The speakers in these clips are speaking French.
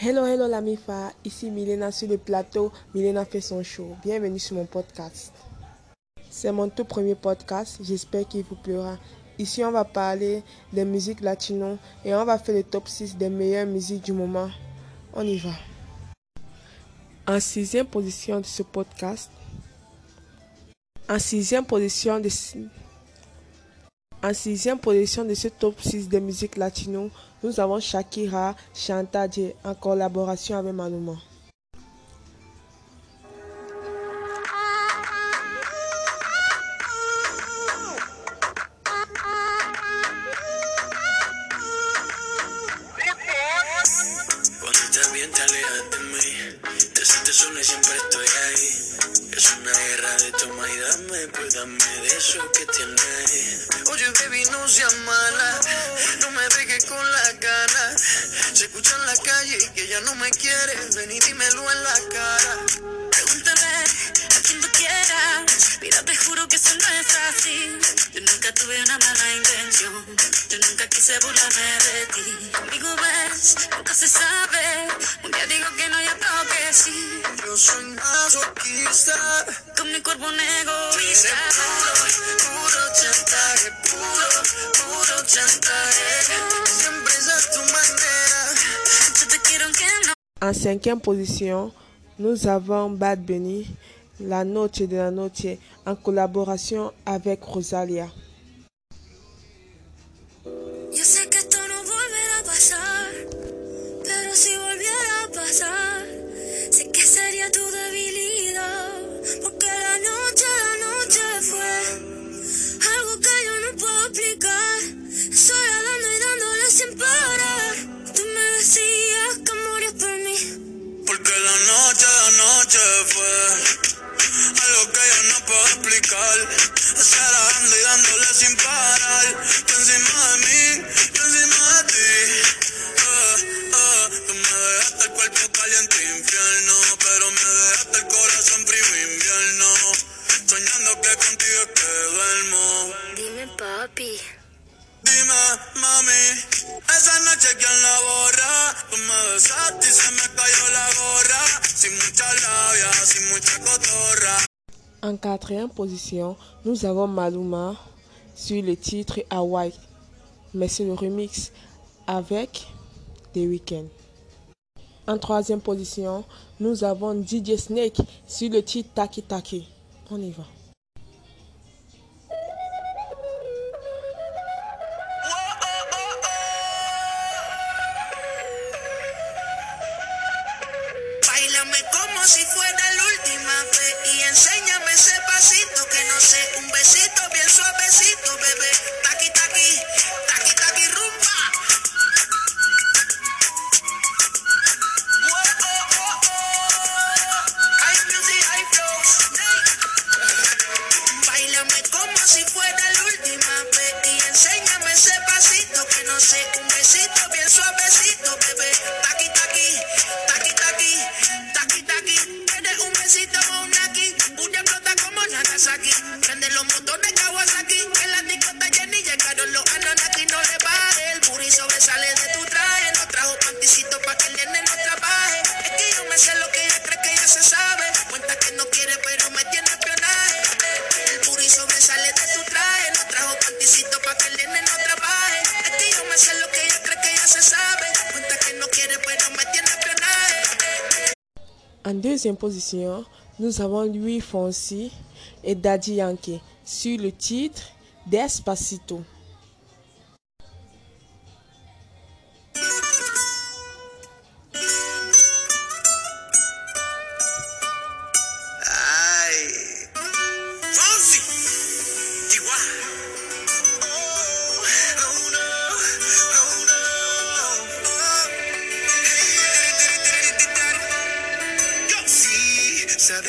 Hello, hello la MIFA, ici Milena sur le plateau. Milena fait son show. Bienvenue sur mon podcast. C'est mon tout premier podcast, j'espère qu'il vous plaira. Ici, on va parler des musiques latino et on va faire le top 6 des meilleures musiques du moment. On y va. En sixième position de ce podcast, en sixième position de en sixième position de ce top 6 des musiques latino, nous avons Shakira Chantage en collaboration avec Maluma. Dame Pues dame de eso que tienes Oye baby no seas mala No me dejes con las ganas Se escucha en la calle que ya no me quieres Ven y dímelo en la cara Pregúntame a quien tú quieras. Mira, te juro que eso no es así. Yo nunca tuve una mala intención. Yo nunca quise burlarme de ti. Conmigo ves, nunca se sabe. Un día digo que no y otro que sí. Yo soy masoquista Con mi cuerpo un Tú eres egoísta. puro, puro chantaje Puro, puro chantaje Siempre es a tu manera Yo te quiero aunque no. En cinquième position, nous avons Bad Bunny, La Noche de la Noche, en collaboration avec Rosalia. Estar dando y dándole sin parar. Tú encima de mí, yo encima de ti. Ah, ah, tú me dejaste el cuerpo caliente infierno, pero me dejaste el corazón frío invierno. Soñando que contigo es que duermo. Dime, papi. Dime, mami, esa noche quién la borra. Tú me besaste y se me cayó la gorra. Sin mucha labia, sin mucha cotorra. En quatrième position, nous avons Maluma sur le titre Hawaii, mais c'est le remix avec The Weeknd. En troisième position, nous avons DJ Snake sur le titre Taki Taki. On y va. Entonces, un besito bien suavecito. En deuxième position, nous avons Louis Fonsi et Daddy Yankee sur le titre Despacito.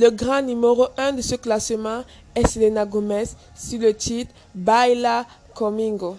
Le grand numéro 1 de ce classement est Selena Gomez sur le titre Baila Comingo.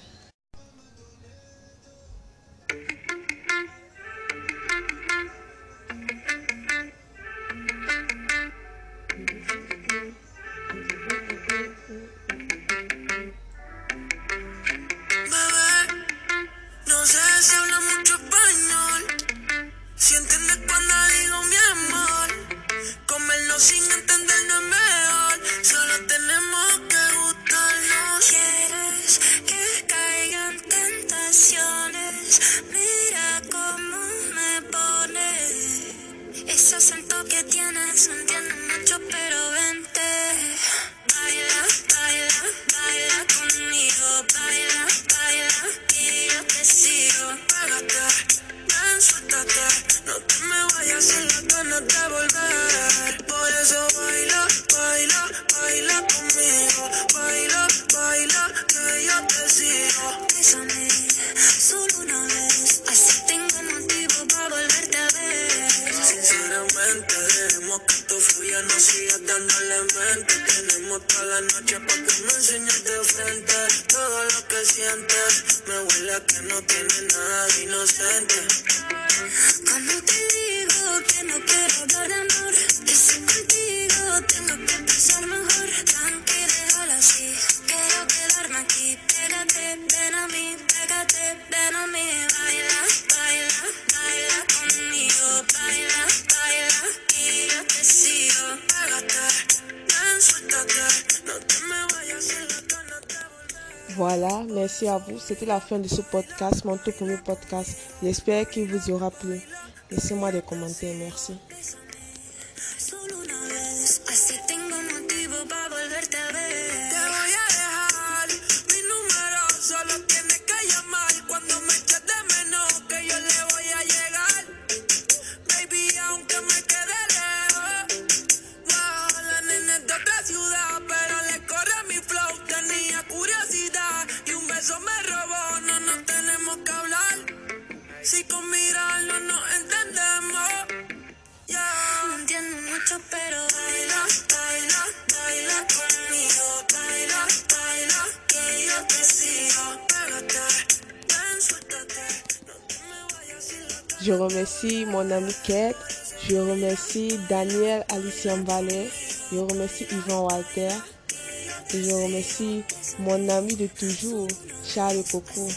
no le mente. Tenemos toda la noche para que me enseñes de frente todo lo que sientes. Me huele a que no tiene nada de inocente. Voilà, merci à vous. C'était la fin de ce podcast, mon tout premier podcast. J'espère qu'il vous aura plu. Laissez-moi des commentaires. Merci. Je remercie mon ami Kate. Je remercie Daniel Alicia Valley. Je remercie Yvan Walter. Et je remercie mon ami de toujours, Charles Coco.